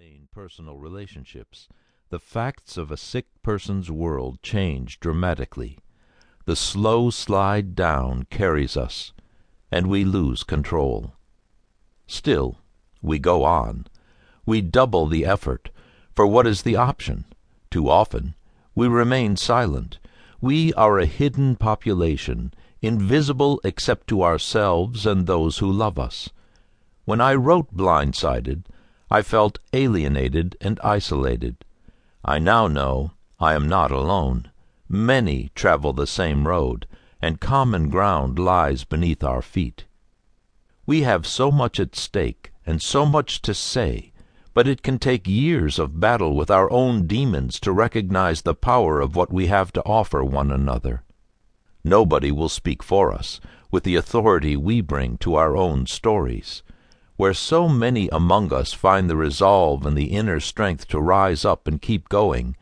sustain personal relationships, the facts of a sick person's world change dramatically. The slow slide down carries us, and we lose control. Still, we go on. We double the effort, for what is the option? Too often, we remain silent. We are a hidden population, invisible except to ourselves and those who love us. When I wrote Blindsided, I felt alienated and isolated. I now know I am not alone. Many travel the same road, and common ground lies beneath our feet. We have so much at stake and so much to say, but it can take years of battle with our own demons to recognize the power of what we have to offer one another. Nobody will speak for us with the authority we bring to our own stories where so many among us find the resolve and the inner strength to rise up and keep going,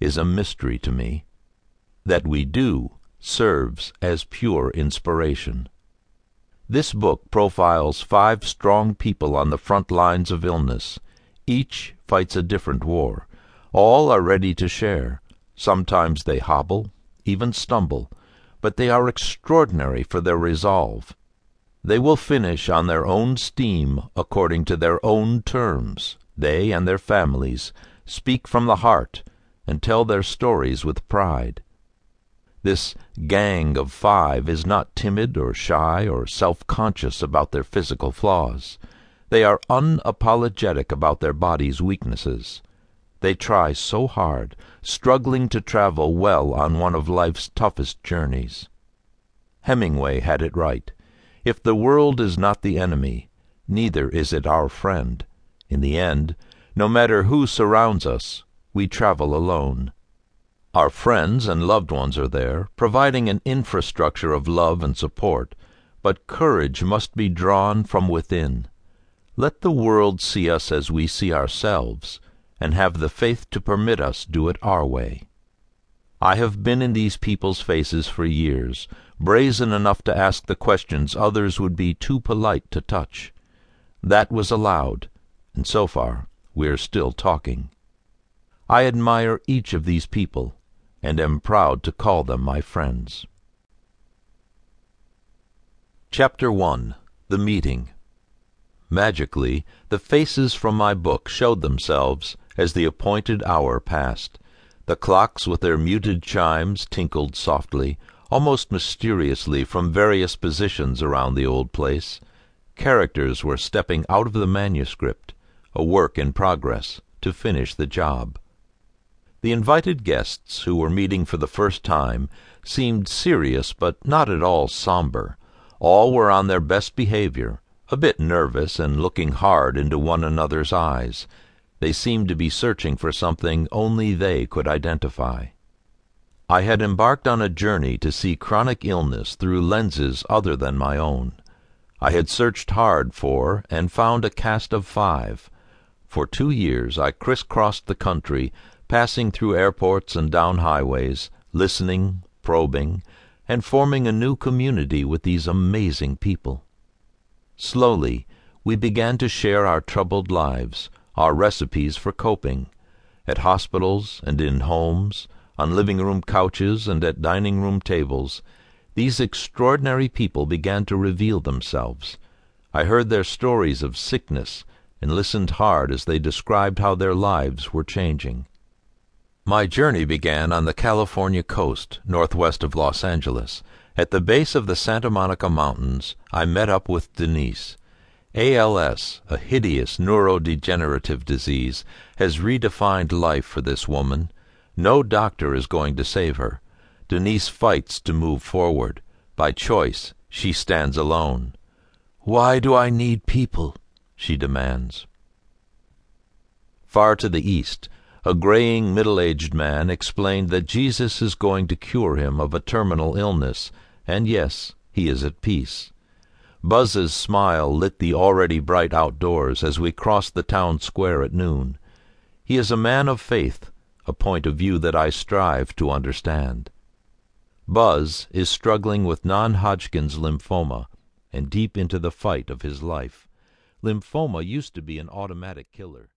is a mystery to me. That we do serves as pure inspiration. This book profiles five strong people on the front lines of illness. Each fights a different war. All are ready to share. Sometimes they hobble, even stumble, but they are extraordinary for their resolve. They will finish on their own steam according to their own terms. They and their families speak from the heart and tell their stories with pride. This gang of five is not timid or shy or self conscious about their physical flaws. They are unapologetic about their body's weaknesses. They try so hard, struggling to travel well on one of life's toughest journeys. Hemingway had it right. If the world is not the enemy, neither is it our friend. In the end, no matter who surrounds us, we travel alone. Our friends and loved ones are there, providing an infrastructure of love and support, but courage must be drawn from within. Let the world see us as we see ourselves, and have the faith to permit us do it our way. I have been in these people's faces for years, brazen enough to ask the questions others would be too polite to touch. That was allowed, and so far we are still talking. I admire each of these people, and am proud to call them my friends. Chapter 1 The Meeting Magically, the faces from my book showed themselves as the appointed hour passed. The clocks with their muted chimes tinkled softly, almost mysteriously, from various positions around the old place. Characters were stepping out of the manuscript, a work in progress, to finish the job. The invited guests, who were meeting for the first time, seemed serious but not at all somber. All were on their best behavior, a bit nervous and looking hard into one another's eyes. They seemed to be searching for something only they could identify. I had embarked on a journey to see chronic illness through lenses other than my own. I had searched hard for and found a cast of five. For two years I crisscrossed the country, passing through airports and down highways, listening, probing, and forming a new community with these amazing people. Slowly we began to share our troubled lives our recipes for coping. At hospitals and in homes, on living room couches and at dining room tables, these extraordinary people began to reveal themselves. I heard their stories of sickness and listened hard as they described how their lives were changing. My journey began on the California coast, northwest of Los Angeles. At the base of the Santa Monica Mountains, I met up with Denise. ALS, a hideous neurodegenerative disease, has redefined life for this woman. No doctor is going to save her. Denise fights to move forward. By choice, she stands alone. Why do I need people? she demands. Far to the east, a graying middle aged man explained that Jesus is going to cure him of a terminal illness, and yes, he is at peace. Buzz's smile lit the already bright outdoors as we crossed the town square at noon. He is a man of faith, a point of view that I strive to understand. Buzz is struggling with non Hodgkin's lymphoma and deep into the fight of his life. Lymphoma used to be an automatic killer.